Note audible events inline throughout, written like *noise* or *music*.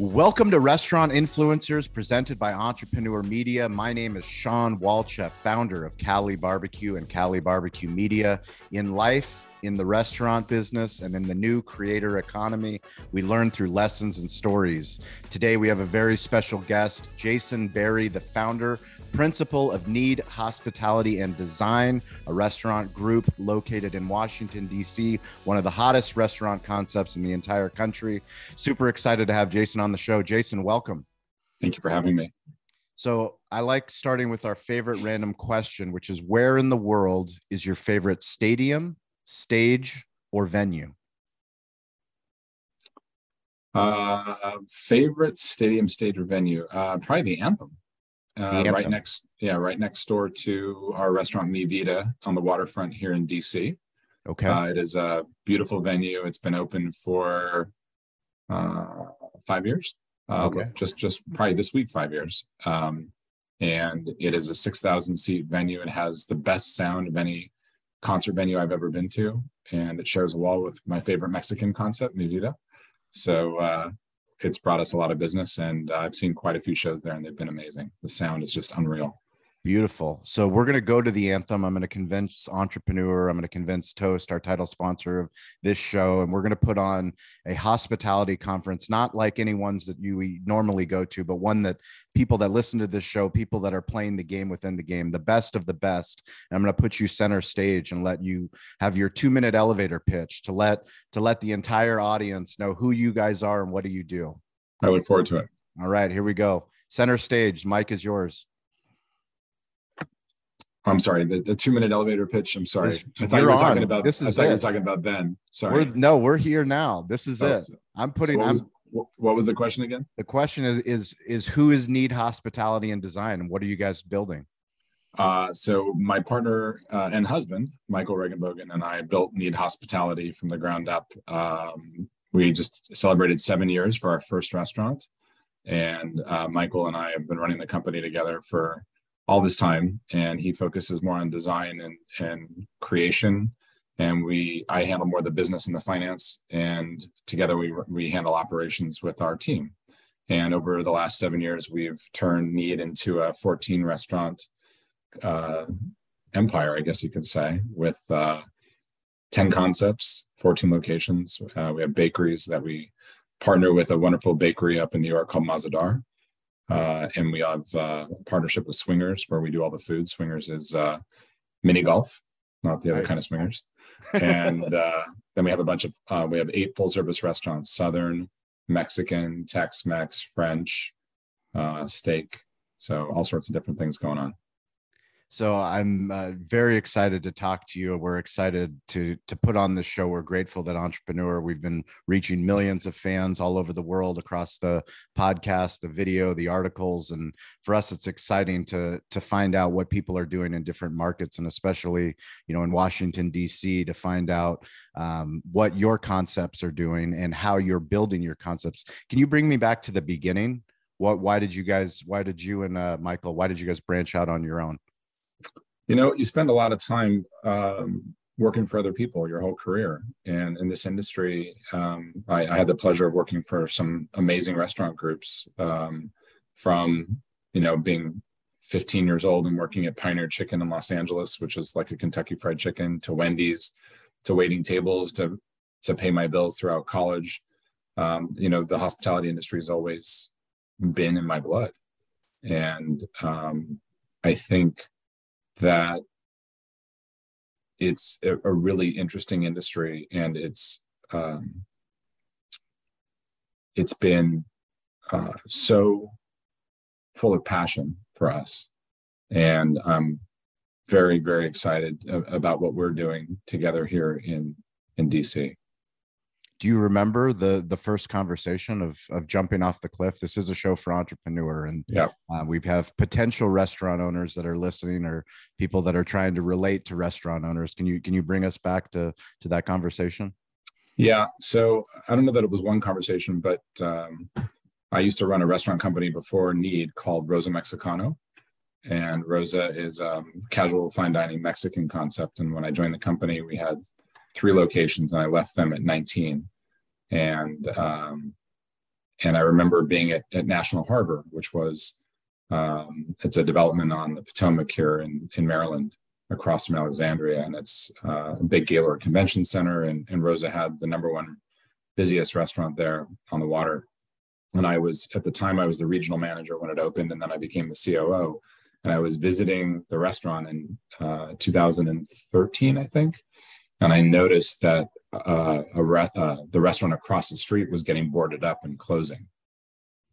Welcome to Restaurant Influencers presented by Entrepreneur Media. My name is Sean Walchef, founder of Cali Barbecue and Cali Barbecue Media. In life, in the restaurant business, and in the new creator economy, we learn through lessons and stories. Today, we have a very special guest, Jason Berry, the founder principal of Knead Hospitality and Design, a restaurant group located in Washington, D.C., one of the hottest restaurant concepts in the entire country. Super excited to have Jason on the show. Jason, welcome. Thank you for having me. So, I like starting with our favorite random question, which is where in the world is your favorite stadium, stage, or venue? Uh, favorite stadium, stage, or venue? Uh, probably the Anthem. Uh, right next, yeah, right next door to our restaurant Mi Vida on the waterfront here in DC. Okay. Uh, it is a beautiful venue. It's been open for uh, five years. Uh, Okay. Just, just probably this week, five years. Um, and it is a six thousand seat venue. It has the best sound of any concert venue I've ever been to, and it shares a wall with my favorite Mexican concept, Mi Vida. So uh, it's brought us a lot of business, and uh, I've seen quite a few shows there, and they've been amazing. The sound is just unreal. Beautiful. So we're going to go to the anthem. I'm going to convince Entrepreneur. I'm going to convince Toast, our title sponsor of this show, and we're going to put on a hospitality conference, not like any ones that you we normally go to, but one that people that listen to this show, people that are playing the game within the game, the best of the best. And I'm going to put you center stage and let you have your two minute elevator pitch to let to let the entire audience know who you guys are and what do you do. I look forward to it. All right, here we go. Center stage. Mike is yours. I'm sorry, the, the two minute elevator pitch. I'm sorry. This- I thought you were talking about This Is I thought you were talking about then. Sorry. We're no, we're here now. This is Oh, it. so- I'm so putting. what, I'm, was, what, what was the question again? the question is is is who is Knead hospitality and design, and what are you guys building? Uh, so my partner uh, and husband, Michael Reginbogin, and I built Knead Hospitality from the ground up. Um, we just celebrated seven years for our first restaurant, and uh, Michael and I have been running the company together for all this time. And he focuses more on design and and creation, and we I handle more the business and the finance, and together we we handle operations with our team. And over the last seven years, we've turned Knead into a 14 restaurant uh, empire, I guess you could say, with uh, 10 concepts, 14 locations. Uh, we have bakeries that we partner with a wonderful bakery up in New York called Mah-Ze-Dahr. Uh, and we have uh, a partnership with Swingers where we do all the food. Swingers is uh, mini golf, not the other Nice. kind of swingers. *laughs* And uh, then we have a bunch of, uh, we have eight full service restaurants Southern, Mexican, Tex Mex, French, uh, steak. So all sorts of different things going on. So I'm uh, very excited to talk to you. We're excited to to put on this show. We're grateful that Entrepreneur. We've been reaching millions of fans all over the world across the podcast, the video, the articles, and for us, it's exciting to to find out what people are doing in different markets, and especially you know in Washington D.C. to find out um, what your concepts are doing and how you're building your concepts. Can you bring me back to the beginning? What? Why did you guys? Why did you and uh, Michael? Why did you guys branch out on your own? You know you spend a lot of time um, working for other people your whole career. And in this industry um, I, I had the pleasure of working for some amazing restaurant groups um, from you know being 15 years old and working at pioneer chicken in los angeles which is like a kentucky fried chicken to wendy's to waiting tables to to pay my bills throughout college. Um, you know the hospitality industry has always been in my blood. And um, i think that it's a, really interesting industry and it's um, it's been uh, so full of passion for us. And i'm very very excited about what we're doing together here in in dc do you remember the the first conversation of of jumping off the cliff this is a show for entrepreneur and Yeah. uh, we have potential restaurant owners that are listening or people that are trying to relate to restaurant owners can you can you bring us back to to that conversation Yeah. So I don't know that it was one conversation, but um, I used to run a restaurant company before Knead called Rosa Mexicano. And Rosa is a casual fine dining Mexican concept. And when I joined the company, we had three locations and I left them at 19. And um, and I remember being at, at National Harbor, which was um, it's a development on the Potomac here in, in Maryland, across from Alexandria, and it's uh, a big Gaylord Convention Center. And, and Rosa had the number one busiest restaurant there on the water. And I was at the time I was the regional manager when it opened, and then I became the COO. And I was visiting the restaurant in uh, 2013, I think, and I noticed that uh, re- uh, the restaurant across the street was getting boarded up and closing.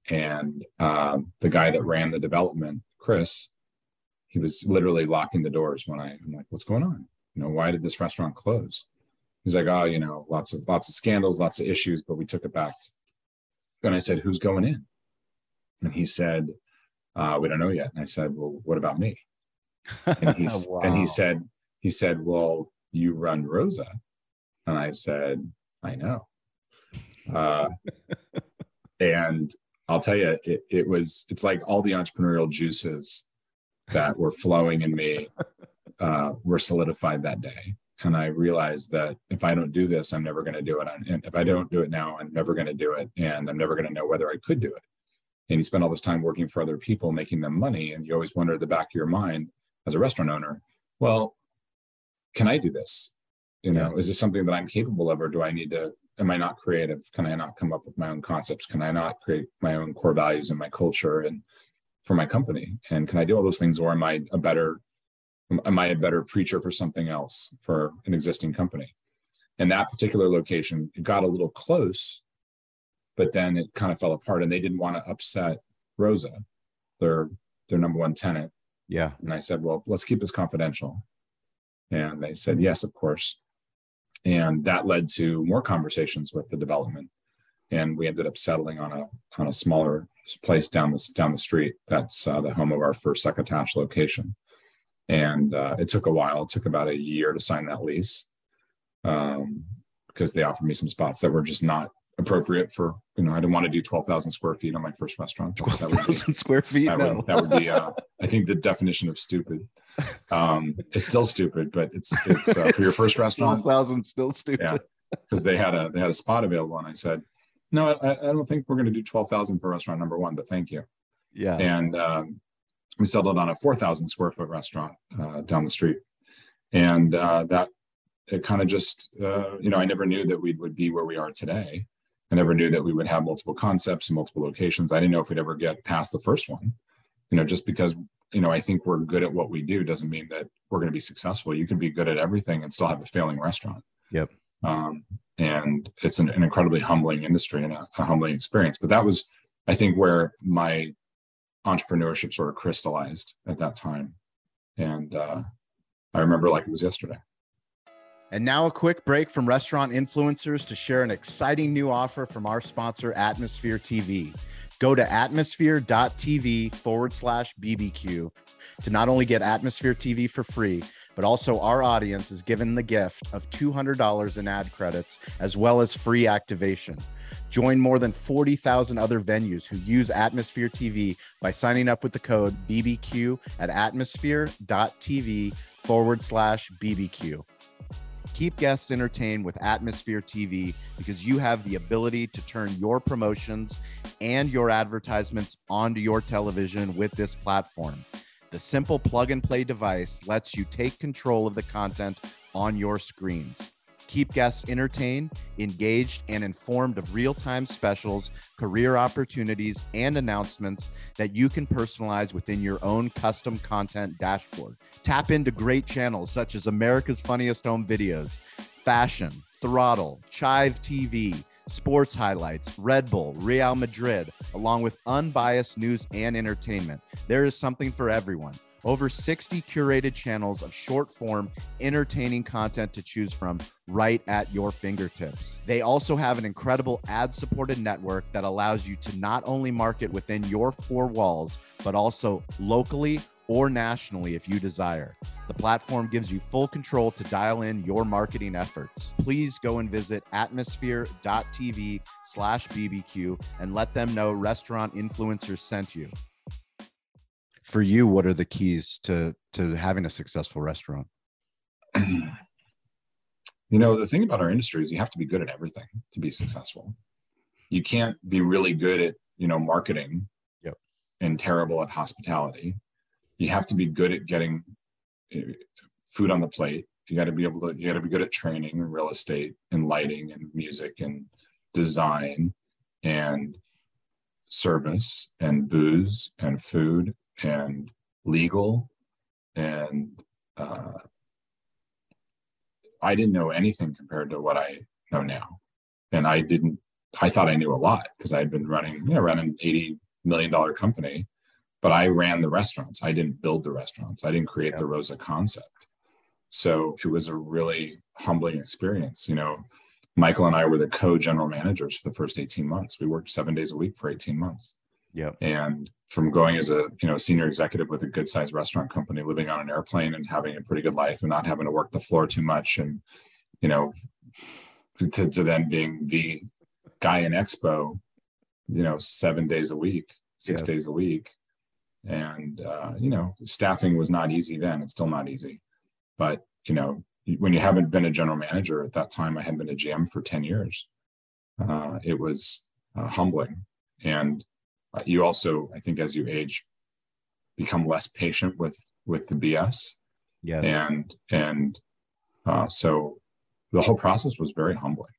And uh, the guy that ran the development, Chris, he was literally locking the doors when I, I'm like, what's going on? You know, why did this restaurant close? He's like, oh, you know, lots of lots of scandals, lots of issues, but we took it back. And I said, who's going in? And he said, uh, we don't know yet. And I said, well, what about me? And he, *laughs* wow. and he said, he said, well, you run Rosa. And I said, I know. Uh, *laughs* and I'll tell you, it, it was, it's like all the entrepreneurial juices that were flowing in me *laughs* uh, were solidified that day. And I realized that if I don't do this, I'm never going to do it. And if I don't do it now, I'm never going to do it. And I'm never going to know whether I could do it. And you spend all this time working for other people, making them money. And you always wonder at the back of your mind as a restaurant owner, well, can I do this? You know, yeah. is this something that I'm capable of, or do I need to? Am I not creative? Can I not come up with my own concepts? Can I not create my own core values and my culture and for my company? And can I do all those things, or am I a better am I a better preacher for something else for an existing company? And that particular location, it got a little close, but then it kind of fell apart, and they didn't want to upset Rosa, their their number one tenant. Yeah. And I said, well, let's keep this confidential. And they said, yes, of course. And that led to more conversations with the development. And we ended up settling on a on a smaller place down the down the street. That's uh, the home of our first Succotash location. And uh, it took a while. It took about a year to sign that lease um, because they offered me some spots that were just not appropriate for you know I didn't want to do twelve thousand square feet on my first restaurant. Twelve thousand square feet. That, no. would, that would be uh, *laughs* I think the definition of stupid. Um, it's still stupid, but it's it's uh, for your first *laughs* restaurant. Twelve thousand still stupid. because they had a they had a spot available, and I said, no, I, I don't think we're going to do twelve thousand for restaurant number one, but thank you. Yeah. And um, we settled on a four thousand square foot restaurant uh, down the street, and uh, that it kind of just uh, you know I never knew that we would be where we are today. I never knew that we would have multiple concepts and multiple locations. I didn't know if we'd ever get past the first one. You know, just because you know, I think we're good at what we do doesn't mean that we're going to be successful. You can be good at everything and still have a failing restaurant. Yep. Um, and it's an, an, incredibly humbling industry and a, a, humbling experience. But that was, I think, where my entrepreneurship sort of crystallized at that time. And uh, I remember like it was yesterday. And now a quick break from restaurant influencers to share an exciting new offer from our sponsor, Atmosphere TV. Go to atmosphere.tv forward slash BBQ to not only get Atmosphere TV for free, but also our audience is given the gift of $200 in ad credits as well as free activation. Join more than 40,000 other venues who use Atmosphere TV by signing up with the code BBQ at atmosphere.tv forward slash BBQ. Keep guests entertained with Atmosphere TV because you have the ability to turn your promotions and your advertisements onto your television with this platform. The simple plug and play device lets you take control of the content on your screens. Keep guests entertained, engaged, and informed of real time specials, career opportunities, and announcements that you can personalize within your own custom content dashboard. Tap into great channels such as America's Funniest Home Videos, Fashion, Throttle, Chive TV, sports highlights, Red Bull, Real Madrid, along with unbiased news and entertainment. There is something for everyone. Over 60 curated channels of short form, entertaining content to choose from right at your fingertips. They also have an incredible ad supported network that allows you to not only market within your four walls, but also locally or nationally if you desire. The platform gives you full control to dial in your marketing efforts. Please go and visit atmosphere.tv slash BBQ and let them know restaurant influencers sent you for you what are the keys to to having a successful restaurant? You know the thing about our industry is you have to be good at everything to be successful. You can't be really good at you know marketing Yep. and terrible at hospitality. You have to be good at getting uh, food on the plate. You got to be able to you got to be good at training and real estate and lighting and music and design and service and booze and food and legal and uh, i didn't know anything compared to what i know now. And i didn't i thought i knew a lot because i had been running you know running 80 million dollar company but i ran the restaurants. I didn't build the restaurants. I didn't create Yeah. the rosa concept. So it was a really humbling experience you know. Michael and i were the co-general managers for the first 18 months. We worked seven days a week for 18 months Yep. and from going as a you know senior executive with a good sized restaurant company living on an airplane and having a pretty good life and not having to work the floor too much and you know to, to then being the guy in expo you know seven days a week six Yes. days a week. And uh, you know staffing was not easy then. It's still not easy. But you know when you haven't been a general manager at that time i had been a gm for 10 years. Uh, it was uh, humbling. And uh, you also i think as you age become less patient with with the bs Yes. and and uh, so the whole process was very humbling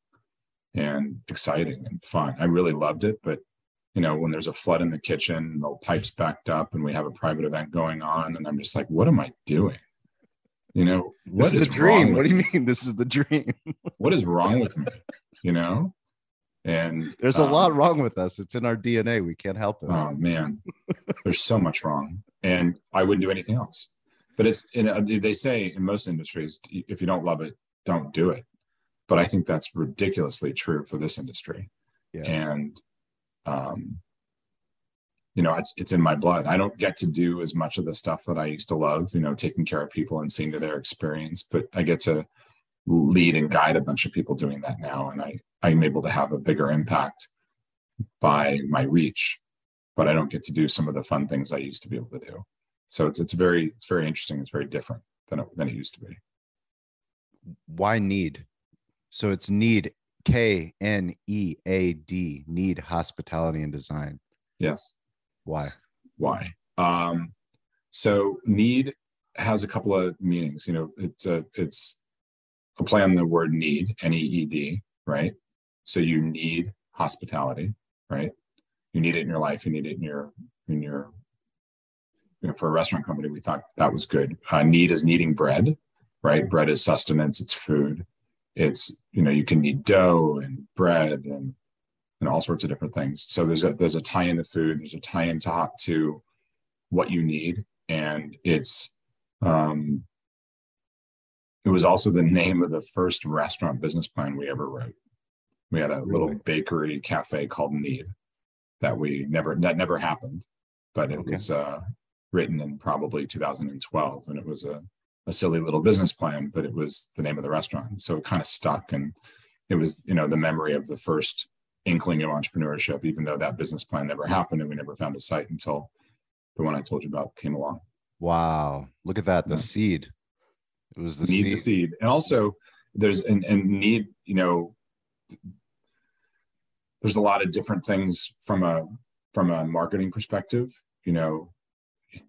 and exciting and fun i really loved it but you know when there's a flood in the kitchen the pipes backed up and we have a private event going on and i'm just like what am i doing you know this what is is the dream. What do you mean? This is the dream. what is wrong with me you know and There's a um, lot wrong with us. It's in our DNA. We can't help it. Oh man, there's so much wrong, and I wouldn't do anything else. But it's in a, they say in most industries, if you don't love it, don't do it. But I think that's ridiculously true for this industry, yes. and um, you know, it's it's in my blood. I don't get to do as much of the stuff that I used to love, you know, taking care of people and seeing to their experience, but I get to lead and guide a bunch of people doing that now, and I I'm able to have a bigger impact by my reach, but I don't get to do some of the fun things I used to be able to do. So it's it's very it's very interesting. It's very different than it, than it used to be. Why Knead? So it's Knead K N E A D Knead hospitality and design. Yes. Why? Why? Um, so Knead has a couple of meanings. You know, it's a it's a play on the word need, N E E D, right? So you need hospitality, right? You need it in your life. You need it in your in your you know, for a restaurant company, we thought that was good. Uh, Knead is kneading bread, right? Bread is sustenance, it's food. It's, you know, you can knead dough and bread and and all sorts of different things. So there's a there's a tie in to food, there's a tie into hot to what you need. And it's um it was also the name of the first restaurant business plan we ever wrote. We had a little bakery cafe called Knead that we never that never happened, but it Okay. was uh, written in probably 2012, and it was a a silly little business plan, but it was the name of the restaurant, so it kind of stuck, and it was you know the memory of the first inkling of entrepreneurship, even though that business plan never happened and we never found a site until the one I told you about came along. Wow. Look at that. The Yeah. seed. It was the need seed. the seed. And also there's and, and need you know there's a lot of different things from a from a marketing perspective. You know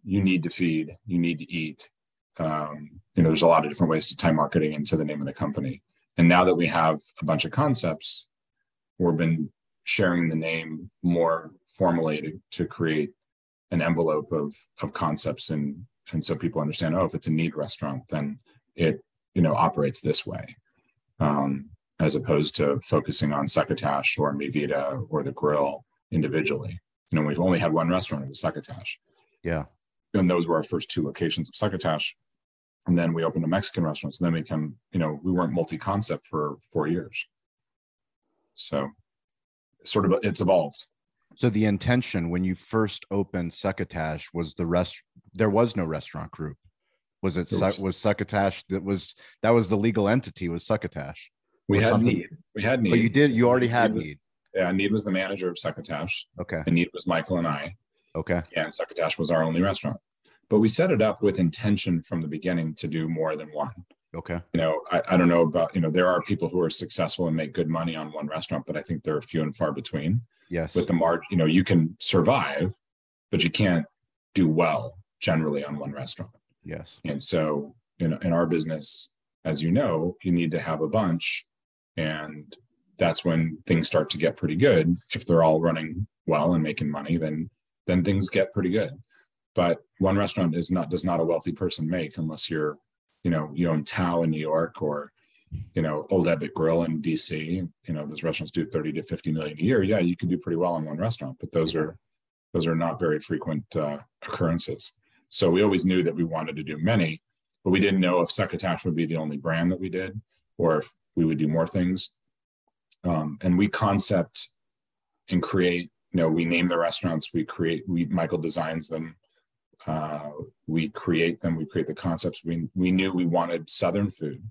you need to feed you need to eat. Um, you know there's a lot of different ways to tie marketing into the name of the company. And now that we have a bunch of concepts we've been sharing the name more formally to, to create an envelope of of concepts and and so people understand oh if it's a Knead restaurant then it you know operates this way um, as opposed to focusing on succotash or Mi Vida or the grill individually you know we've only had one restaurant it was succotash Yeah. and those were our first two locations of succotash and then we opened a mexican restaurant so then we become you know we weren't multi-concept for four years so sort of it's evolved So the intention when you first opened Succotash was the rest. There was no restaurant group. Was it was Succotash that was that was the legal entity was Succotash? we had something- Knead we had Knead But you did you already had Knead was- Knead. yeah Knead was the manager of succotash Okay. and Knead was michael and i Okay. and Succotash was our only restaurant. But we set it up with intention from the beginning to do more than one. Okay. You know, I, I don't know about, you know, there are people who are successful and make good money on one restaurant, but I think they're few and far between. Yes. With the margin, you know, you can survive, but you can't do well generally on one restaurant. Yes. And so, know, in our business, as you know, you need to have a bunch. And that's when things start to get pretty good. If they're all running well and making money, then then things get pretty good. But one restaurant is not does not a wealthy person make unless you're you know you own Tao in New York or you know Old Ebbitt Grill in DC. You know those restaurants do thirty to fifty million a year. Yeah, you can do pretty well in one restaurant, but those are those are not very frequent uh, occurrences. So we always knew that we wanted to do many, but we didn't know if Succotash would be the only brand that we did, or if we would do more things. Um, and we concept and create. You know, we name the restaurants. We create. We Michael designs them uh, we create them, we create the concepts. We, we knew we wanted Southern food.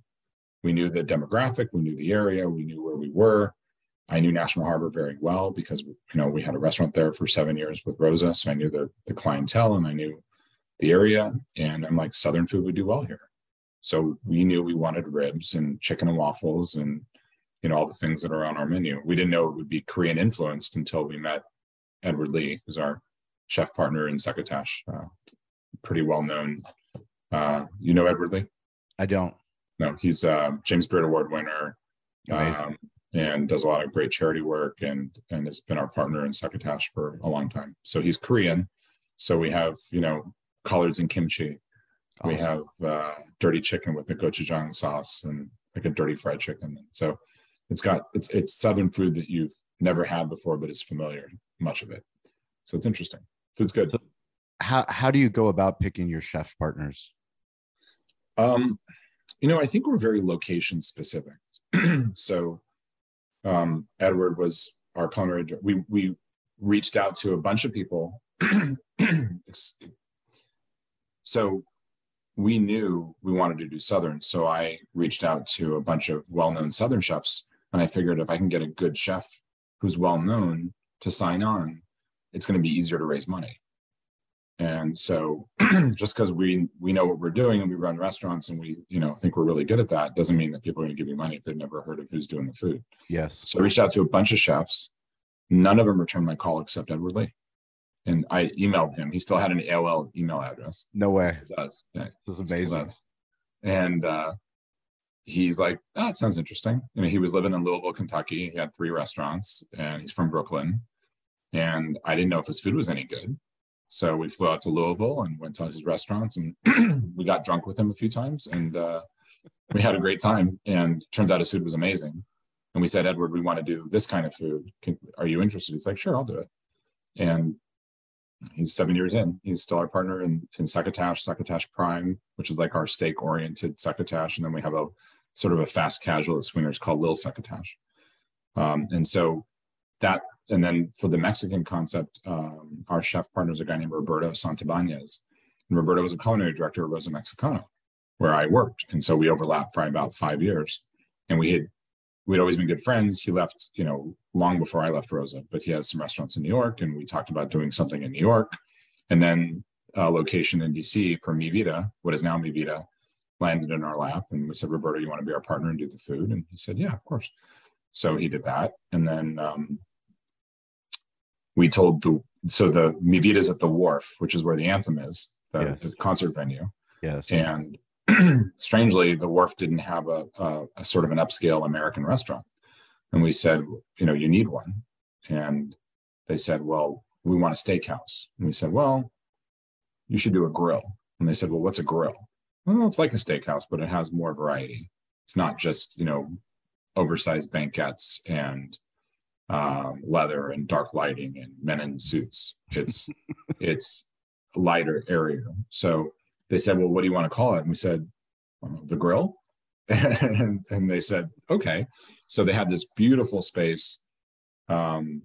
We knew the demographic, we knew the area, we knew where we were. I knew National Harbor very well because you know we had a restaurant there for seven years with Rosa, so I knew the the clientele and I knew the area. And I'm like, Southern food would do well here. So we knew we wanted ribs and chicken and waffles and you know all the things that are on our menu. We didn't know it would be Korean influenced until we met Edward Lee, who's our chef partner in Succotash, uh, pretty well known. Uh, you know Edward Lee? I don't. No, he's uh, James Beard Award winner um, and does a lot of great charity work and and has been our partner in Succotash for a long time. So he's Korean. So we have you know collards and kimchi. Awesome. We have uh, dirty chicken with a gochujang sauce and like a dirty fried chicken. So it's got it's it's southern food that you've never had before, but is familiar much of it. So it's interesting. Food's good. So how how do you go about picking your chef partners? Um, you know, I think we're very location specific. *clears throat* so um, Edward was our culinary. We we reached out to a bunch of people. *clears throat* so we knew we wanted to do southern so i reached out to a bunch of well-known southern chefs and i figured if i can get a good chef who's well known to sign on it's going to be easier to raise money. And so *clears throat* just because we we know what we're doing and we run restaurants and we, you know, think we're really good at that doesn't mean that people are going to give you money if they've never heard of who's doing the food. Yes. So I reached out to a bunch of chefs. None of them returned my call except Edward Lee. And I emailed him. He still had an AOL email address. No way. does. Yeah, this is amazing. And uh, he's like, oh, that sounds interesting. You know, he was living in Louisville, Kentucky. He had three restaurants and he's from Brooklyn and I didn't know if his food was any good. So we flew out to Louisville and went to his restaurants, and *clears throat* we got drunk with him a few times, and uh, we had a great time. And turns out his food was amazing. And we said, Edward, we want to do this kind of food. Can, are you interested? He's like, sure, I'll do it. And he's seven years in. He's still our partner in, in Succotash, Succotash Prime, which is like our steak oriented Succotash. And then we have a sort of a fast casual at Swingers called Lil Succotash. Um, and so that and then for the Mexican concept, um, our chef partner is a guy named Roberto Santibanez. And Roberto was a culinary director of Rosa Mexicano, where I worked. And so we overlapped for about five years. And we had we'd always been good friends. He left, you know, long before I left Rosa, but he has some restaurants in New York, and we talked about doing something in New York. And then a location in DC for Mi Vida, what is now Mi Vida, landed in our lap. And we said, Roberto, you want to be our partner and do the food? And he said, Yeah, of course. So he did that. And then um, we told the so the Mi Vida's at the Wharf, which is where the anthem is, the, yes. the concert venue. Yes. And *clears throat* strangely, the Wharf didn't have a, a, a, sort of an upscale American restaurant, and we said, you know, you need one, and they said, well, we want a steakhouse, and we said, well, you should do a grill, and they said, well, what's a grill? Well, it's like a steakhouse, but it has more variety. It's not just you know oversized banquettes and um, leather and dark lighting and men in suits. It's *laughs* it's lighter area. So they said, "Well, what do you want to call it?" And we said, "The grill." *laughs* and, and, they said, "Okay." So they had this beautiful space, um,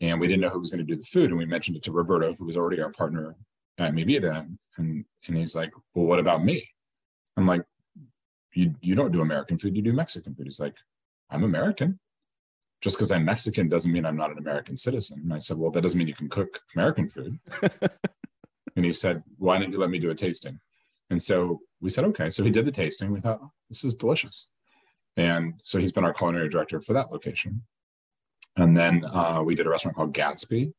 and we didn't know who was going to do the food. And we mentioned it to Roberto, who was already our partner at Mi Vida, and and he's like, "Well, what about me?" I'm like, "You you don't do American food. You do Mexican food." He's like, "I'm American." just because I'm Mexican doesn't mean I'm not an American citizen. And I said, well, that doesn't mean you can cook American food. *laughs* and he said, why didn't you let me do a tasting? And so we said, okay. So he did the tasting. We thought, this is delicious. And so he's been our culinary director for that location. And then uh, we did a restaurant called Gatsby,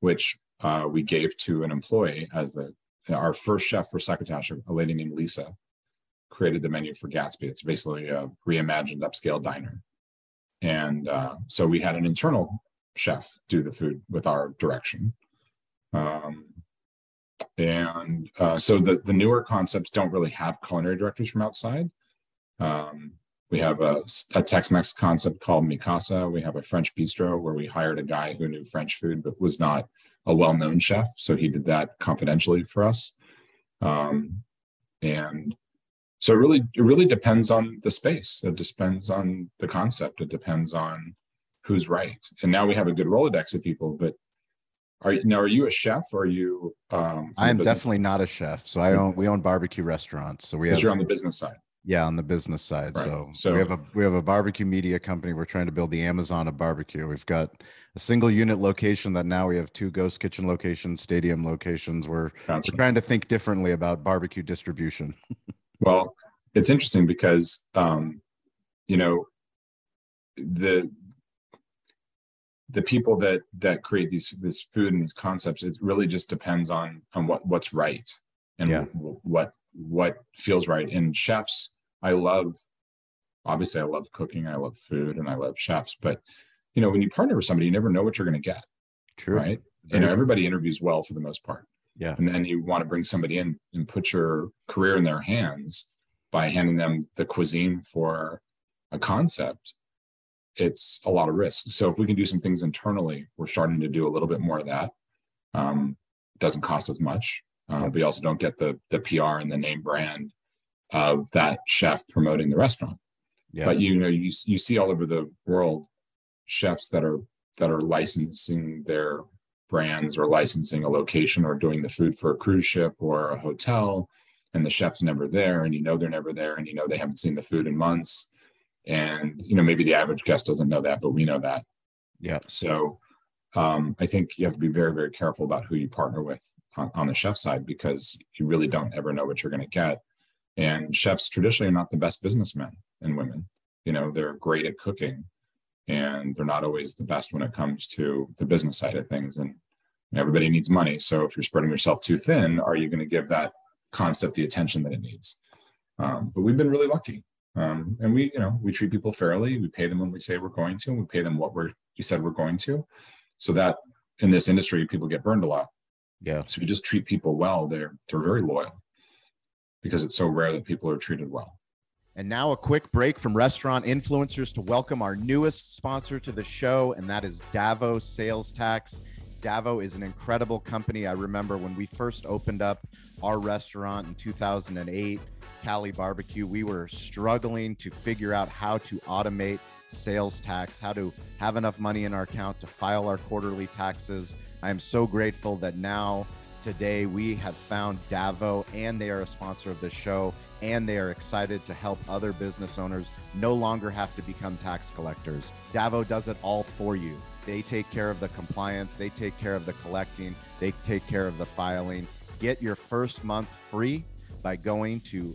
which uh, we gave to an employee as the our first chef for Succotash, a lady named Lisa, created the menu for Gatsby. It's basically a reimagined upscale diner. And uh, so we had an internal chef do the food with our direction. Um, and uh, so the, the newer concepts don't really have culinary directors from outside. Um, we have a, a Tex-Mex concept called Mi Casa. We have a French bistro where we hired a guy who knew French food but was not a well-known chef, so he did that confidentially for us. Um, and so it really it really depends on the space. It depends on the concept. It depends on who's right. And now we have a good Rolodex of people, but are you now are you a chef or are you um I am definitely not a chef. So I own we own barbecue restaurants. So we have you're on the business side. Yeah, on the business side. Right. So, so we have a we have a barbecue media company. We're trying to build the Amazon of barbecue. We've got a single unit location that now we have two ghost kitchen locations, stadium locations. We're, gotcha. we're trying to think differently about barbecue distribution. *laughs* well, it's interesting because um, you know the the people that that create these this food and these concepts it really just depends on on what what's right and yeah. what what feels right and chefs I love, obviously, I love cooking, I love food, and I love chefs. But you know, when you partner with somebody, you never know what you're going to get. True. Right. Very you know, everybody interviews well for the most part. Yeah. And then you want to bring somebody in and put your career in their hands by handing them the cuisine for a concept. It's a lot of risk. So if we can do some things internally, we're starting to do a little bit more of that. Um, it doesn't cost as much. Uh, We also don't get the the PR and the name brand of that chef promoting the restaurant. Yeah. But you know, you you see all over the world chefs that are that are licensing their brands or licensing a location or doing the food for a cruise ship or a hotel and the chef's never there and you know they're never there and you know they haven't seen the food in months and you know maybe the average guest doesn't know that but we know that yeah so um, i think you have to be very very careful about who you partner with on, on the chef side because you really don't ever know what you're going to get and chefs traditionally are not the best businessmen and women. You know, they're great at cooking and they're not always the best when it comes to the business side of things. And everybody needs money. So if you're spreading yourself too thin, are you going to give that concept the attention that it needs? Um, but we've been really lucky. Um, and we, you know, we treat people fairly. We pay them when we say we're going to, and we pay them what we're we said we're going to. So that in this industry, people get burned a lot. Yeah. So we just treat people well. They're they're very loyal because it's so rare that people are treated well. And now a quick break from restaurant influencers to welcome our newest sponsor to the show, and that is Davo Sales Tax. Davo is an incredible company. I remember when we first opened up our restaurant in 2008, Cali Barbecue, we were struggling to figure out how to automate sales tax, how to have enough money in our account to file our quarterly taxes. I am so grateful that now Today, we have found Davo, and they are a sponsor of this show, and they are excited to help other business owners no longer have to become tax collectors. Davo does it all for you. They take care of the compliance, they take care of the collecting, they take care of the filing. Get your first month free by going to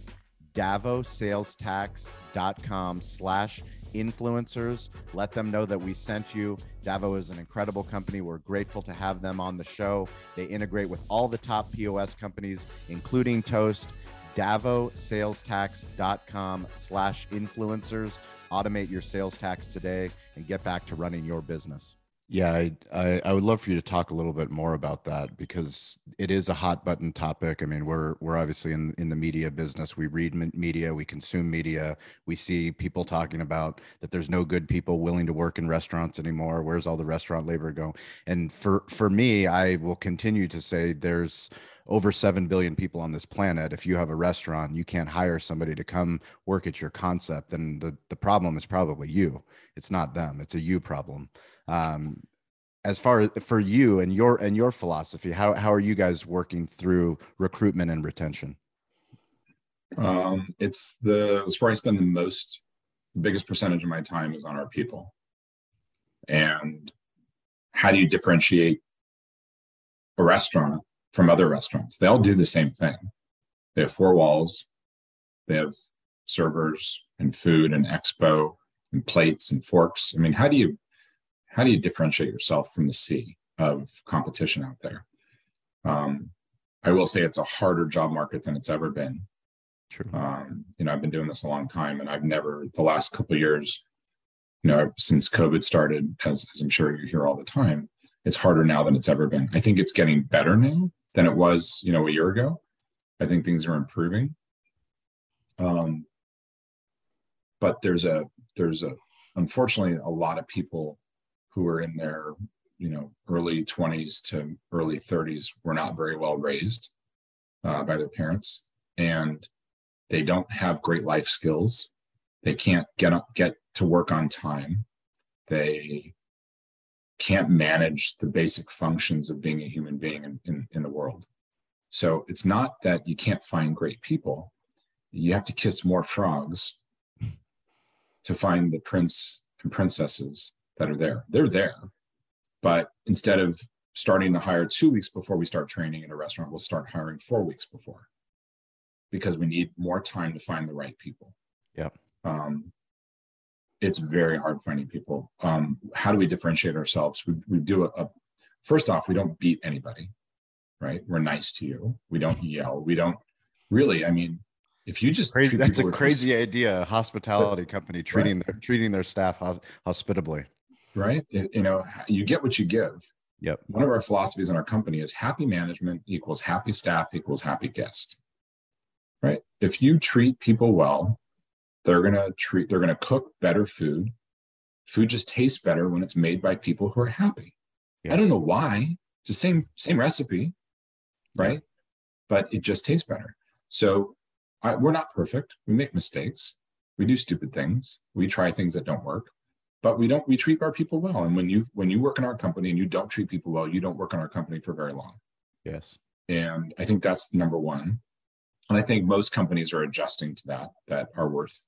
davosalestax.com slash influencers. Let them know that we sent you. Davo is an incredible company. We're grateful to have them on the show. They integrate with all the top POS companies, including Toast. DavoSalesTax.com slash influencers. Automate your sales tax today and get back to running your business. Yeah, I, I, I would love for you to talk a little bit more about that because it is a hot button topic. I mean, we're we're obviously in in the media business. We read media, we consume media. We see people talking about that there's no good people willing to work in restaurants anymore. Where's all the restaurant labor going? And for for me, I will continue to say there's over 7 billion people on this planet if you have a restaurant you can't hire somebody to come work at your concept then the, the problem is probably you it's not them it's a you problem um, as far as for you and your and your philosophy how, how are you guys working through recruitment and retention? Um, it's the it's where i spend the most biggest percentage of my time is on our people. And how do you differentiate a restaurant from other restaurants? They all do the same thing. They have four walls they have servers and food and expo and plates and forks. I mean, how do you how do you differentiate yourself from the sea of competition out there? Um, I will say it's a harder job market than it's ever been. True. Um, you know, I've been doing this a long time, and I've never the last couple of years, you know, since COVID started, as, as I'm sure you hear all the time, it's harder now than it's ever been. I think it's getting better now than it was, you know, a year ago. I think things are improving. Um, but there's a there's a unfortunately a lot of people who are in their you know early 20s to early 30s were not very well raised uh, by their parents. And they don't have great life skills. They can't get up get to work on time. They can't manage the basic functions of being a human being in, in, in the world. So it's not that you can't find great people. You have to kiss more frogs to find the prince and princesses that are there. They're there. But instead of starting to hire two weeks before we start training in a restaurant, we'll start hiring four weeks before because we need more time to find the right people. Yeah. Um, it's very hard finding people. Um, how do we differentiate ourselves? We, we do a, a, first off, we don't beat anybody, right? We're nice to you. We don't *laughs* yell. We don't really, I mean, if you just crazy, that's a crazy idea. A hospitality company treating right. their treating their staff hospitably. Right. You know, you get what you give. Yep. One of our philosophies in our company is happy management equals happy staff equals happy guest. Right. If you treat people well, they're gonna treat they're gonna cook better food. Food just tastes better when it's made by people who are happy. I don't know why. It's the same same recipe, right? But it just tastes better. So I, we're not perfect. We make mistakes. We do stupid things. We try things that don't work, but we don't. We treat our people well. And when you when you work in our company and you don't treat people well, you don't work in our company for very long. Yes. And I think that's number one. And I think most companies are adjusting to that. That are worth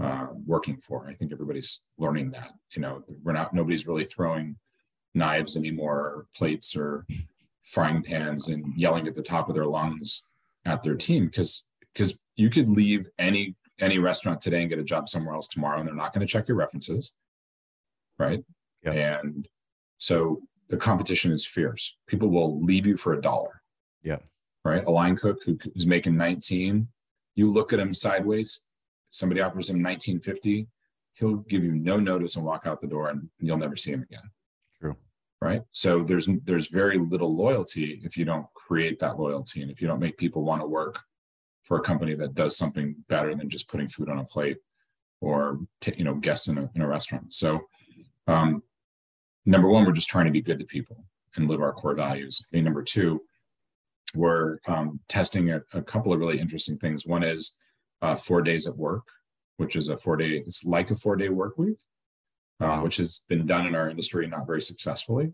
uh, working for. I think everybody's learning that. You know, we're not. Nobody's really throwing knives anymore, or plates, or frying pans, and yelling at the top of their lungs at their team because because you could leave any any restaurant today and get a job somewhere else tomorrow and they're not going to check your references right? Yeah. and so the competition is fierce. People will leave you for a dollar. Yeah. Right? A line cook who's making 19 you look at him sideways somebody offers him 1950 he'll give you no notice and walk out the door and you'll never see him again. True. Right? So there's there's very little loyalty if you don't create that loyalty and if you don't make people want to work for a company that does something better than just putting food on a plate or you know guests in a, in a restaurant. So um, number one we're just trying to be good to people and live our core values and number two we're um, testing a, a, couple of really interesting things one is uh, four days at work which is a four day it's like a four day work week uh, which has been done in our industry not very successfully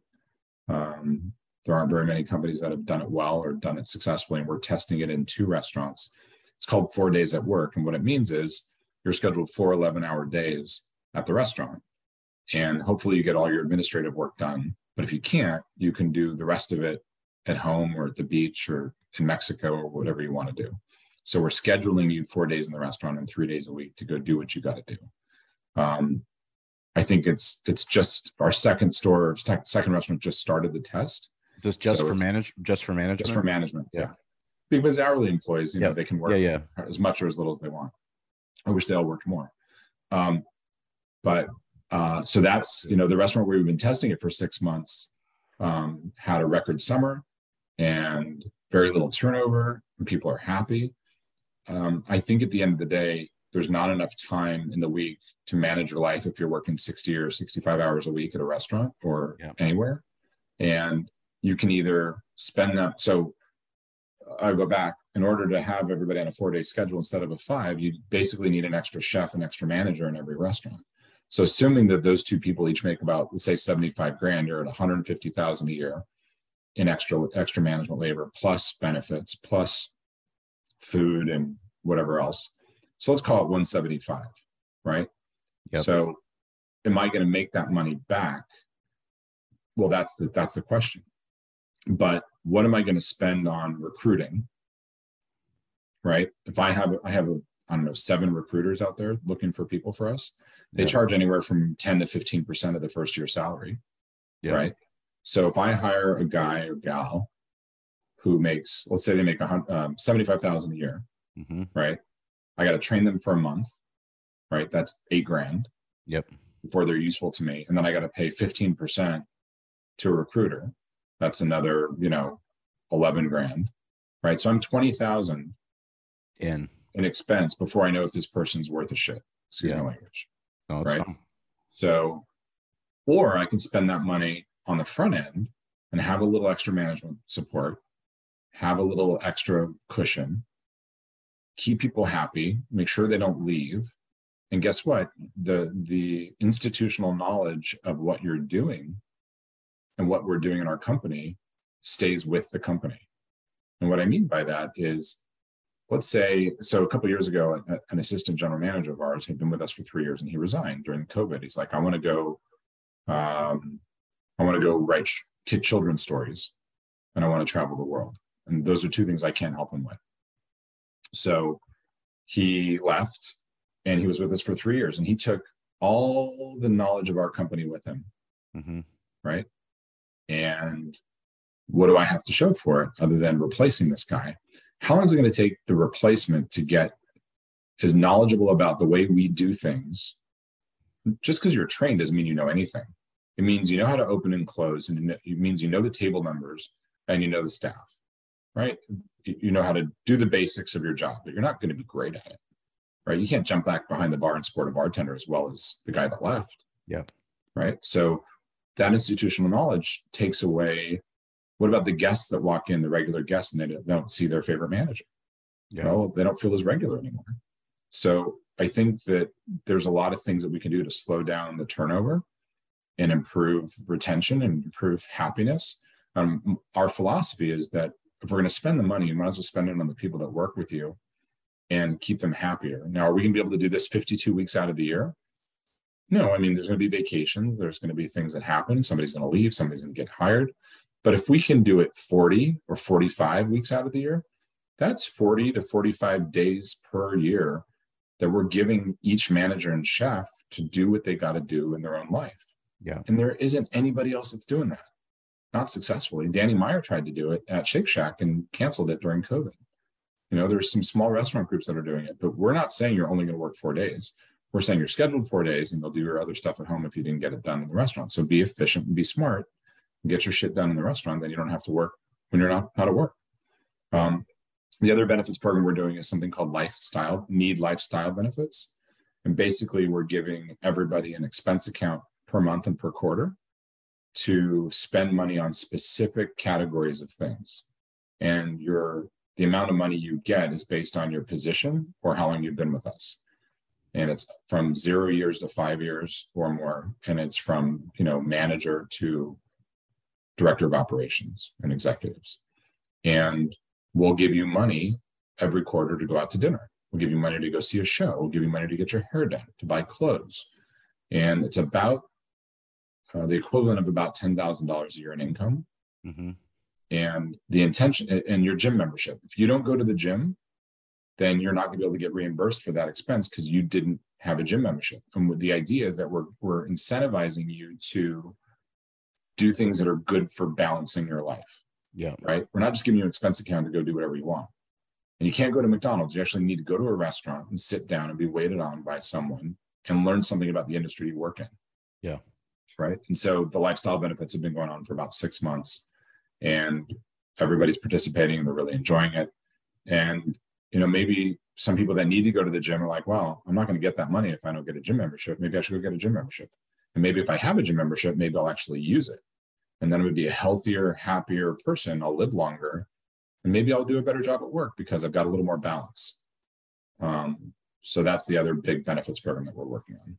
um, there aren't very many companies that have done it well or done it successfully. And we're testing it in two restaurants. It's called Four Days at Work. And what it means is you're scheduled four 11 hour days at the restaurant. And hopefully you get all your administrative work done. But if you can't, you can do the rest of it at home or at the beach or in Mexico or whatever you want to do. So we're scheduling you four days in the restaurant and three days a week to go do what you got to do. Um, I think it's it's just our second store, second restaurant just started the test, is this just so for manage just for management? Just for management. Yeah. Because hourly employees, you know, they can work yeah, yeah. as much or as little as they want. I wish they all worked more. Um, but uh, so that's you know the restaurant where we've been testing it for six months um, had a record summer and very little turnover and people are happy. Um, I think at the end of the day, there's not enough time in the week to manage your life if you're working 60 or 65 hours a week at a restaurant or yeah. anywhere. And you can either spend that. So I go back in order to have everybody on a four day schedule instead of a five, you basically need an extra chef and extra manager in every restaurant. So assuming that those two people each make about, let's say 75 grand, you're at 150,000 a year in extra, extra management labor plus benefits, plus food and whatever else. So let's call it 175, right? Yep. So am I going to make that money back? Well, that's the, that's the question but what am I going to spend on recruiting? Right. If I have I have a, I don't know, seven recruiters out there looking for people for us. They Yeah. charge anywhere from 10 to 15% of the first year salary. Yeah. Right. So if I hire a guy or gal who makes, let's say they make um, 75,000 a year, hmm right? I got to train them for a month, right? That's eight grand Yep. before they're useful to me. And then I got to pay 15% to a recruiter. That's another, you know, 11 grand, right? So I'm 20,000 In. in expense before I know if this person's worth a shit. Excuse Yeah. my language. No, Right. fine. So, or I can spend that money on the front end and have a little extra management support, have a little extra cushion, keep people happy, make sure they don't leave. And guess what? The the institutional knowledge of what you're doing and what we're doing in our company stays with the company. And what I mean by that is let's say so a couple years ago an assistant general manager of ours had been with us for three years and he resigned during covid. He's like i want to go um, i want to go write kid children's stories and i want to travel the world. And those are two things i can't help him with. So he left and he was with us for three years and he took all the knowledge of our company with him. Hmm right? And what do i have to show for it other than replacing this guy how long is it going to take the replacement to get as knowledgeable about the way we do things? Just because you're trained doesn't mean you know anything. It means you know how to open and close and it means you know the table numbers and you know the staff right? You know how to do the basics of your job but you're not going to be great at it right? You can't jump back behind the bar and support a bartender as well as the guy that left. Yeah. right? So that institutional knowledge takes away what about the guests that walk in the regular guests and they don't, they don't see their favorite manager? Yeah. well they don't feel as regular anymore. So i think that there's a lot of things that we can do to slow down the turnover and improve retention and improve happiness. Um, our philosophy is that if we're going to spend the money you might as well spend it on the people that work with you and keep them happier. Now are we going to be able to do this 52 weeks out of the year? No i mean there's going to be vacations there's going to be things that happen. Somebody's going to leave somebody's going to get hired but if we can do it 40 or 45 weeks out of the year that's 40 to 45 days per year that we're giving each manager and chef to do what they got to do in their own life. Yeah. And there isn't anybody else that's doing that. Not successfully. Danny Meyer tried to do it at Shake Shack and canceled it during COVID. You know, there's some small restaurant groups that are doing it, but we're not saying you're only going to work four days. We're saying you're scheduled four days and they'll do your other stuff at home if you didn't get it done in the restaurant. So be efficient and be smart get your shit done in the restaurant. Then you don't have to work when you're not, not at work. Um, the other benefits program we're doing is something called lifestyle, Knead lifestyle benefits. And basically, we're giving everybody an expense account per month and per quarter to spend money on specific categories of things. And your the amount of money you get is based on your position or how long you've been with us. And it's from zero years to five years or more. And it's from, you know, manager to director of operations and executives. And we'll give you money every quarter to go out to dinner. We'll give you money to go see a show. We'll give you money to get your hair done, to buy clothes. And it's about uh, the equivalent of about $10,000 a year in income. hmm And the intention and your gym membership. If you don't go to the gym, then you're not going to be able to get reimbursed for that expense because you didn't have a gym membership. And the idea is that we're, we're incentivizing you to do things that are good for balancing your life Yeah. right? We're not just giving you an expense account to go do whatever you want. And you can't go to McDonald's. You actually need to go to a restaurant and sit down and be waited on by someone and learn something about the industry you work in. Yeah. Right. And so the lifestyle benefits have been going on for about six months and everybody's participating and they're really enjoying it. And, you know, maybe some people that need to go to the gym are like, well, I'm not going to get that money if I don't get a gym membership. Maybe I should go get a gym membership. And maybe if I have a gym membership, maybe I'll actually use it and then going to be a healthier, happier person. I'll live longer, and maybe I'll do a better job at work because I've got a little more balance. Um, so that's the other big benefits program that we're working on.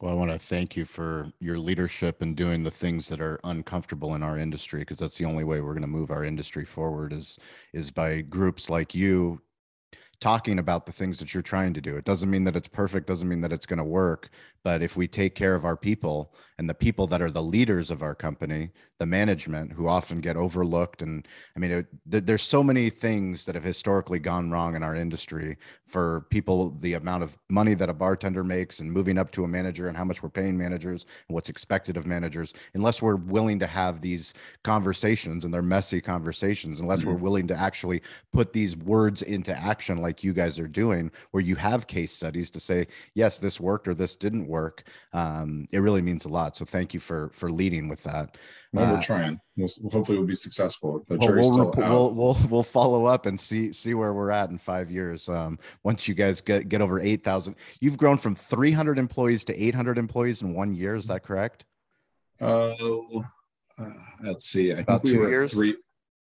Well, I want to thank you for your leadership and doing the things that are uncomfortable in our industry because that's the only way we're going to move our industry forward is is by groups like you talking about the things that you're trying to do. It doesn't mean that it's perfect, doesn't mean that it's going to work. But if we take care of our people and the people that are the leaders of our company, the management who often get overlooked, and I mean, it, th- there's so many things that have historically gone wrong in our industry for people, the amount of money that a bartender makes and moving up to a manager and how much we're paying managers and what's expected of managers, unless we're willing to have these conversations and they're messy conversations, unless mm-hmm. we're willing to actually put these words into action like you guys are doing, where you have case studies to say, yes, this worked or this didn't work. Um, it really means a lot. So thank you for for leading with that. Well, we're uh, trying. We'll, hopefully, we'll be successful. The well, we'll, we'll, we'll, we'll follow up and see see where we're at in five years. Um, once you guys get get over eight thousand, you've grown from three hundred employees to eight hundred employees in one year. Is that correct? Uh, uh let's see. I About think we were years? three.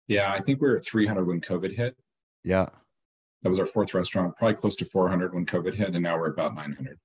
Yeah, I think we were at three hundred when COVID hit. Yeah, that was our fourth restaurant. Probably close to four hundred when COVID hit, and now we're about nine hundred.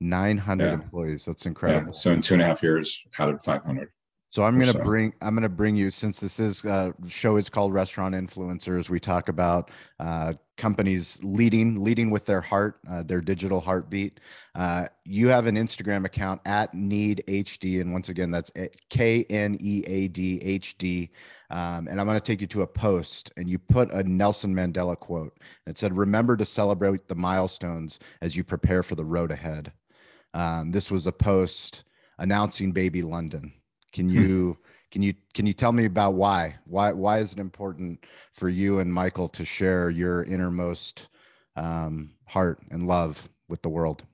900 yeah. employees. That's incredible. Yeah. So in two and a half years, added 500. So I'm gonna so. bring I'm gonna bring you since this is uh, show is called Restaurant Influencers. We talk about uh, companies leading leading with their heart, uh, their digital heartbeat. Uh, you have an Instagram account at Knead HD, and once again, that's K N E A D H D. Um, and I'm going to take you to a post, and you put a Nelson Mandela quote. It said, "Remember to celebrate the milestones as you prepare for the road ahead." Um, this was a post announcing Baby London. Can hmm. you can you can you tell me about why why why is it important for you and Michael to share your innermost um, heart and love with the world?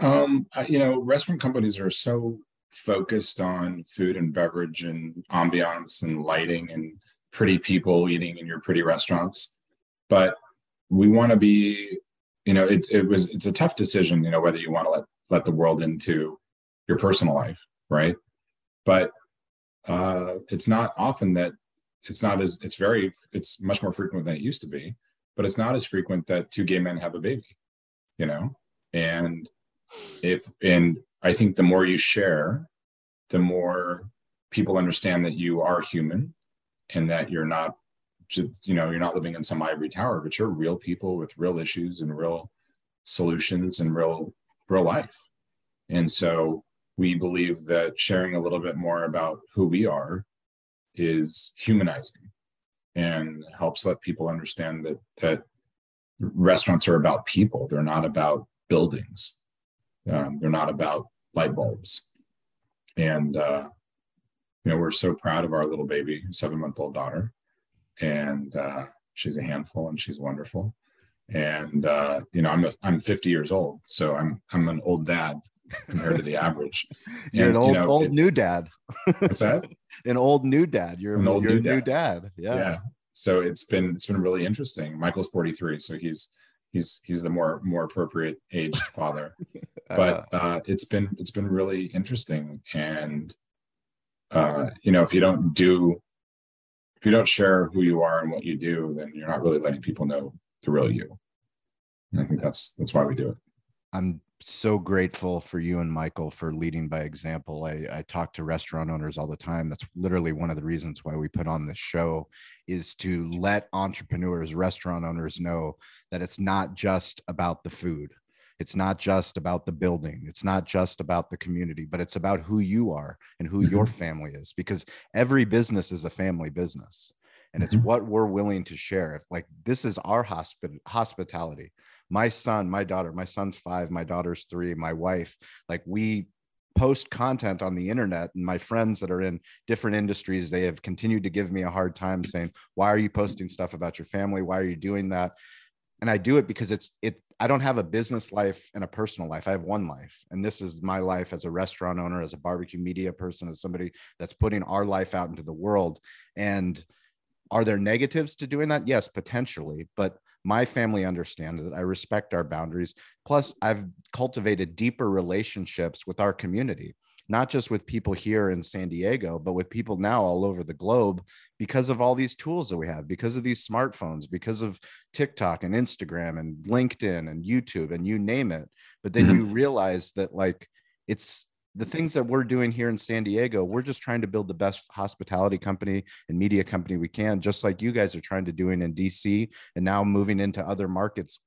Um, you know, restaurant companies are so focused on food and beverage and ambiance and lighting and pretty people eating in your pretty restaurants, but we want to be you know it, it was it's a tough decision you know whether you want to let let the world into your personal life right but uh it's not often that it's not as it's very it's much more frequent than it used to be but it's not as frequent that two gay men have a baby you know? And if and i think the more you share the more people understand that you are human and that you're not just you know you're not living in some ivory tower but you're real people with real issues and real solutions and real real life. And so we believe that sharing a little bit more about who we are is humanizing and helps let people understand that that restaurants are about people. They're not about buildings. Um, they're not about light bulbs. And uh, you know we're so proud of our little baby seven month old daughter. And uh, she's a handful and she's wonderful. And uh, you know, I'm a, I'm 50 years old, so I'm I'm an old dad compared to the average. *laughs* You're an old you know, old it, new dad. What's that? *laughs* an old new dad. You're an old you're new, dad. new dad. Yeah. Yeah. So it's been it's been really interesting. Michael's 43, so he's he's he's the more more appropriate aged *laughs* father. but uh, uh, it's been it's been really interesting, and uh, you know, if you don't do if you don't share who you are and what you do, then you're not really letting people know the real you. And I think that's that's why we do it. I'm so grateful for you and Michael for leading by example. I, I talk to restaurant owners all the time. That's literally one of the reasons why we put on this show is to let entrepreneurs, restaurant owners know that it's not just about the food. It's not just about the building. It's not just about the community, but it's about who you are and who mm-hmm. your family is because every business is a family business. And mm-hmm. it's what we're willing to share. If like this is our hospi- hospitality. My son, my daughter, my son's five, my daughter's three, my wife, like we post content on the internet and my friends that are in different industries they have continued to give me a hard time saying why are you posting stuff about your family why are you doing that and i do it because it's it I don't have a business life and a personal life. I have one life. And this is my life as a restaurant owner, as a barbecue media person, as somebody that's putting our life out into the world. And are there negatives to doing that? Yes, potentially. But my family understands that I respect our boundaries. Plus, I've cultivated deeper relationships with our community not just with people here in San Diego, but with people now all over the globe because of all these tools that we have, because of these smartphones, because of TikTok and Instagram and LinkedIn and YouTube and you name it. But then mm-hmm. you realize that like it's the things that we're doing here in San Diego, we're just trying to build the best hospitality company and media company we can, just like you guys are trying to doing in DC and now moving into other markets.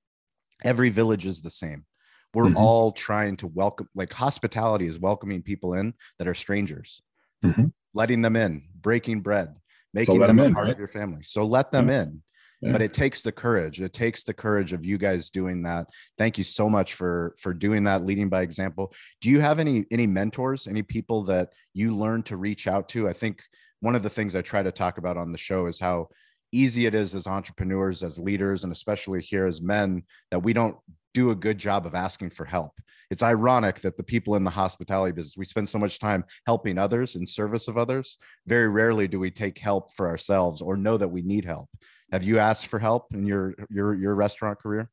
Every village is the same. We're mm-hmm. all trying to welcome, like hospitality is welcoming people in that are strangers, mm-hmm. letting them in, breaking bread, making so them, them in, a part right? of your family. So let them yeah. in but it takes the courage. It takes the courage of you guys doing that. Thank you so much for for doing that leading by example. Do you have any any mentors any people that you learn to reach out to? I think one of the things i try to talk about on the show is how easy it is as entrepreneurs as leaders and especially here as men that we don't do a good job of asking for help. It's ironic that the people in the hospitality business, we spend so much time helping others in service of others. Very rarely do we take help for ourselves or know that we need help. Have you asked for help in your your your restaurant career?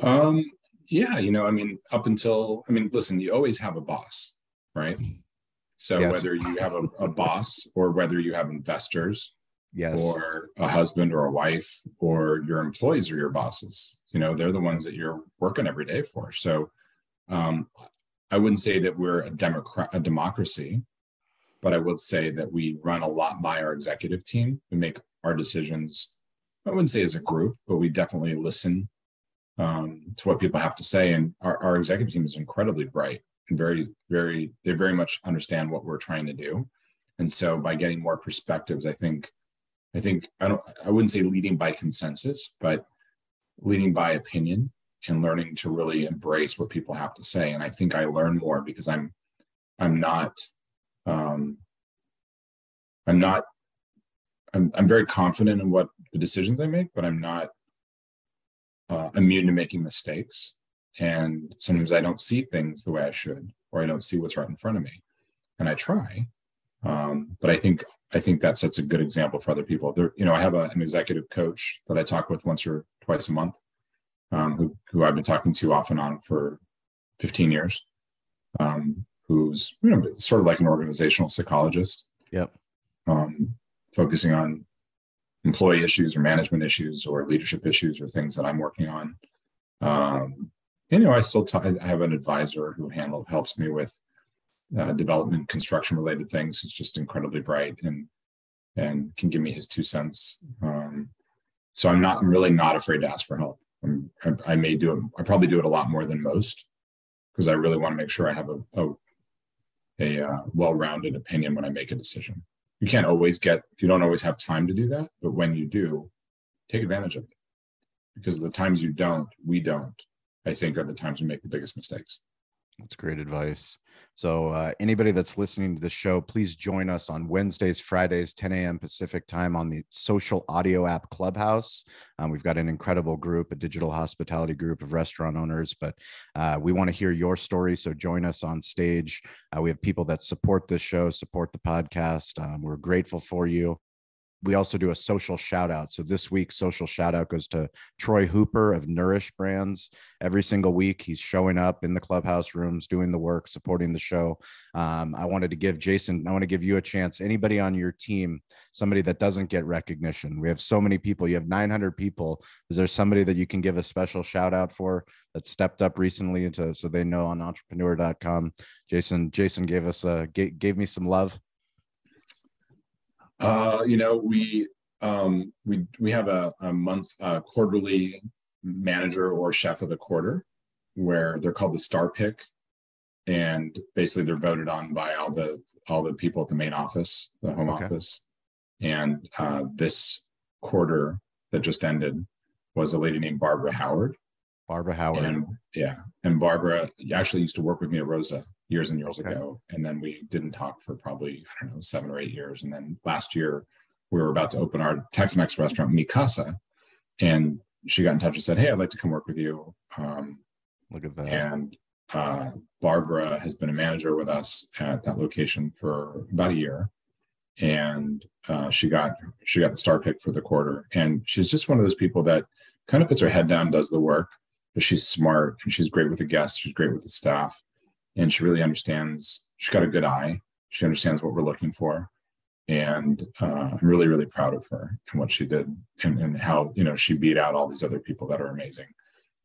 Um, yeah, you know, I mean, up until I mean, listen, you always have a boss, right? So yes. whether you have a, a boss or whether you have investors, yes, or a husband or a wife or your employees or your bosses, you know, they're the ones that you're working every day for. So um, I wouldn't say that we're a democrat a democracy, but I would say that we run a lot by our executive team. We make our decisions. I wouldn't say as a group, but we definitely listen um, to what people have to say. And our, our executive team is incredibly bright and very, very, they very much understand what we're trying to do. And so by getting more perspectives, I think, I think I don't, I wouldn't say leading by consensus, but leading by opinion and learning to really embrace what people have to say. And I think I learn more because I'm, I'm not, um, I'm not I'm, I'm very confident in what the decisions I make, but I'm not uh, immune to making mistakes. And sometimes I don't see things the way I should, or I don't see what's right in front of me. And I try, um, but I think I think that sets a good example for other people. There, you know, I have a, an executive coach that I talk with once or twice a month, um, who who I've been talking to off and on for 15 years, um, who's you know sort of like an organizational psychologist. Yep. Um, focusing on employee issues or management issues or leadership issues or things that I'm working on. Um, you know, I still t- I have an advisor who handle helps me with uh, development, construction related things. Who's just incredibly bright and and can give me his two cents. Um, so I'm not I'm really not afraid to ask for help. I, I may do it. I probably do it a lot more than most because I really want to make sure I have a a, a uh, well-rounded opinion when I make a decision you can't always get you don't always have time to do that but when you do take advantage of it because the times you don't we don't i think are the times we make the biggest mistakes that's great advice so uh, anybody that's listening to the show please join us on wednesdays fridays 10 a.m pacific time on the social audio app clubhouse. Um, we've got an incredible group a digital hospitality group of restaurant owners but uh, we want to hear your story so join us on stage. Uh, we have people that support this show support the podcast. Um, we're grateful for you we also do a social shout out. So this week, social shout out goes to Troy Hooper of Nourish Brands. Every single week, he's showing up in the clubhouse rooms, doing the work, supporting the show. Um, I wanted to give Jason, I want to give you a chance. Anybody on your team, somebody that doesn't get recognition? We have so many people. You have 900 people. Is there somebody that you can give a special shout out for that stepped up recently to so they know on entrepreneur.com? Jason, Jason gave us a gave me some love. Uh, you know, we um, we we have a, a month uh, quarterly manager or chef of the quarter, where they're called the star pick, and basically they're voted on by all the all the people at the main office, the home okay. office, and uh, this quarter that just ended was a lady named Barbara Howard. Barbara Howard. And, yeah, and Barbara actually used to work with me at Rosa years and years okay. ago. And then we didn't talk for probably, I don't know, seven or eight years. And then last year, we were about to open our Tex Mex restaurant, Mi Casa. And she got in touch and said, Hey, I'd like to come work with you. Um, Look at that. And uh, Barbara has been a manager with us at that location for about a year. And uh, she got she got the star pick for the quarter, and she's just one of those people that kind of puts her head down, does the work, but she's smart and she's great with the guests. She's great with the staff and she really understands she's got a good eye she understands what we're looking for and uh, i'm really really proud of her and what she did and, and, how you know she beat out all these other people that are amazing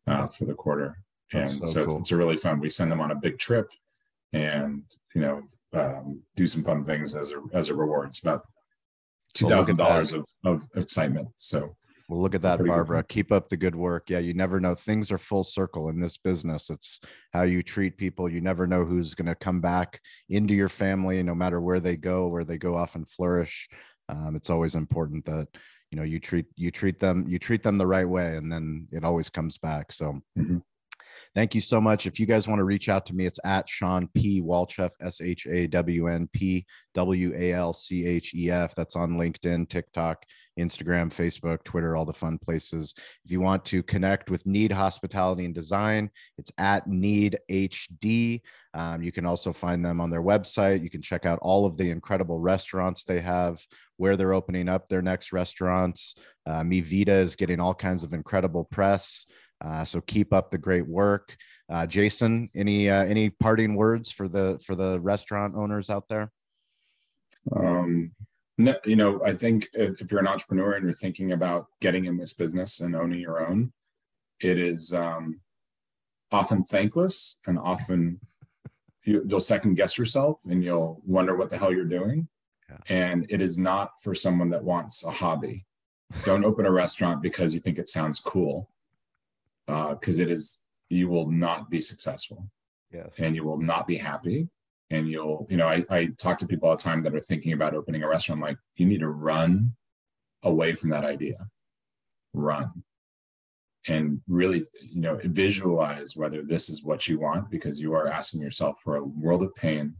uh, for the quarter and so, so cool. it's, it's, a really fun we send them on a big trip and you know um, do some fun things as a as a reward. It's about two thousand dollars of of excitement. So well, look at that, Barbara. Keep up the good work. Yeah, you never know. Things are full circle in this business. It's how you treat people. You never know who's going to come back into your family, no matter where they go, where they go off and flourish. Um, it's always important that you know you treat you treat them you treat them the right way, and then it always comes back. So. Mm-hmm. Thank you so much. If you guys want to reach out to me, it's at Shawn P. Walchef, S H A W N P W A L C H E F. That's on LinkedIn, TikTok, Instagram, Facebook, Twitter, all the fun places. If you want to connect with Knead Hospitality and Design, it's at Knead HD. Um, you can also find them on their website. You can check out all of the incredible restaurants they have, where they're opening up their next restaurants. Uh, Mi Vida is getting all kinds of incredible press. Uh, so keep up the great work. Uh, Jason, any uh, any parting words for the for the restaurant owners out there? Um, no, you know, I think if, if, you're an entrepreneur and you're thinking about getting in this business and owning your own, it is um, often thankless and often you, will second guess yourself and you'll wonder what the hell you're doing. Yeah. And it is not for someone that wants a hobby. *laughs* Don't open a restaurant because you think it sounds cool because uh, it is you will not be successful. Yes. And you will not be happy. And you'll you know I, I talk to people all the time that are thinking about opening a restaurant like you need to run away from that idea. Run. And really you know visualize whether this is what you want because you are asking yourself for a world of pain.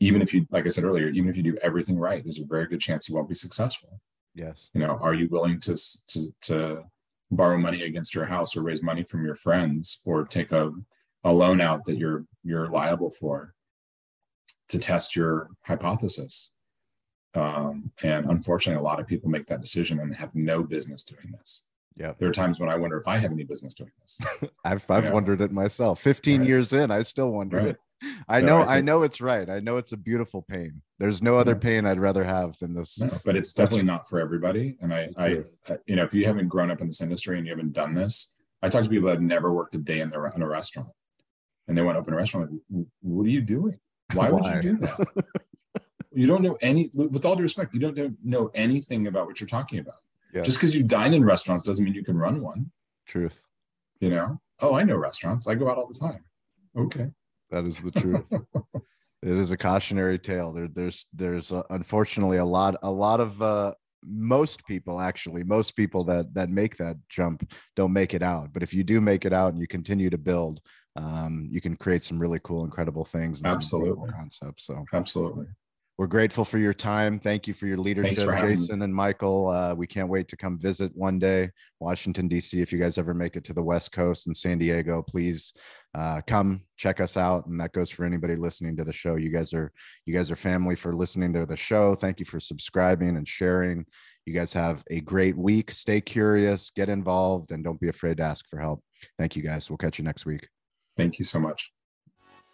Even if you like i said earlier even if you do everything right there's a very good chance you won't be successful. Yes. You know are you willing to to to borrow money against your house or raise money from your friends or take a, a loan out that you're you're liable for to test your hypothesis. Um, and unfortunately a lot of people make that decision and have no business doing this. Yeah there are times when i wonder if i have any business doing this. *laughs* I've, I've wondered it myself. 15 right. years in i still wonder right. it I know, I, I, know it's right. I know it's a beautiful pain. There's no other pain I'd rather have than this. No, but it's definitely not for everybody. And I, I, I, you know, if you haven't grown up in this industry and you haven't done this, I talk to people that have never worked a day in, the, in a restaurant, and they want to open a restaurant. Like, what are you doing? Why, *laughs* Why? would you do that? *laughs* you don't know any. With all due respect, you don't know anything about what you're talking about. Yeah. Just because you dine in restaurants doesn't mean you can run one. Truth. You know. Oh, I know restaurants. I go out all the time. Okay. That is the truth. *laughs* it is a cautionary tale. There, there's, there's uh, unfortunately a lot, a lot of uh, most people actually, most people that that make that jump don't make it out. But if you do make it out and you continue to build, um, you can create some really cool, incredible things. Absolutely, concepts. So absolutely we're grateful for your time. Thank you for your leadership, for Jason and Michael. Uh, we can't wait to come visit one day, Washington, D.C. If you guys ever make it to the West Coast and San Diego, please uh, come check us out. And that goes for anybody listening to the show. You guys are you guys are family for listening to the show. Thank you for subscribing and sharing. You guys have a great week. Stay curious, get involved, and don't be afraid to ask for help. Thank you guys. We'll catch you next week. Thank you so much.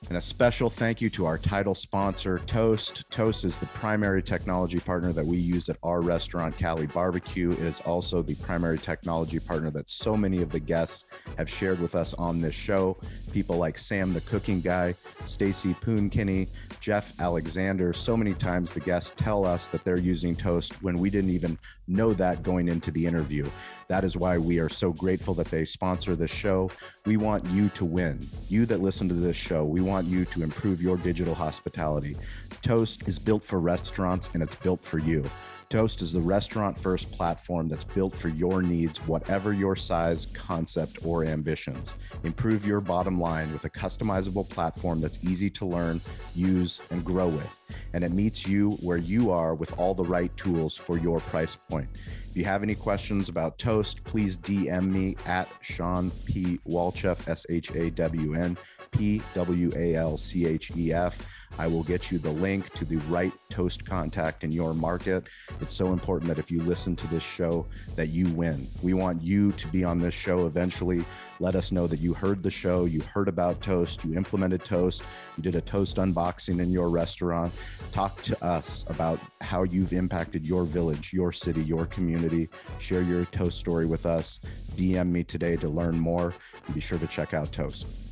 And a special thank you to our title sponsor, Toast. Toast is the primary technology partner that we use at our restaurant, Cali Barbecue. It is also the primary technology partner that so many of the guests have shared with us on this show. People like Sam the Cooking Guy, Stacey Poon-Kinney, Jeff Alexander. So many times the guests tell us that they're using Toast when we didn't even know that going into the interview. That is why we are so grateful that they sponsor this show. We want you to win. You that listen to this show, we want you to improve your digital hospitality. Toast is built for restaurants and it's built for you. Toast is the restaurant first platform that's built for your needs, whatever your size, concept, or ambitions. Improve your bottom line with a customizable platform that's easy to learn, use, and grow with. And it meets you where you are with all the right tools for your price point. If you have any questions about Toast, please DM me at Shawn P. Walchef, S H A W N P W A L C H E F. I will get you the link to the right toast contact in your market. It's so important that if you listen to this show that you win. We want you to be on this show eventually. Let us know that you heard the show, you heard about toast, you implemented toast, you did a toast unboxing in your restaurant. Talk to us about how you've impacted your village, your city, your community. Share your toast story with us. DM me today to learn more and be sure to check out Toast.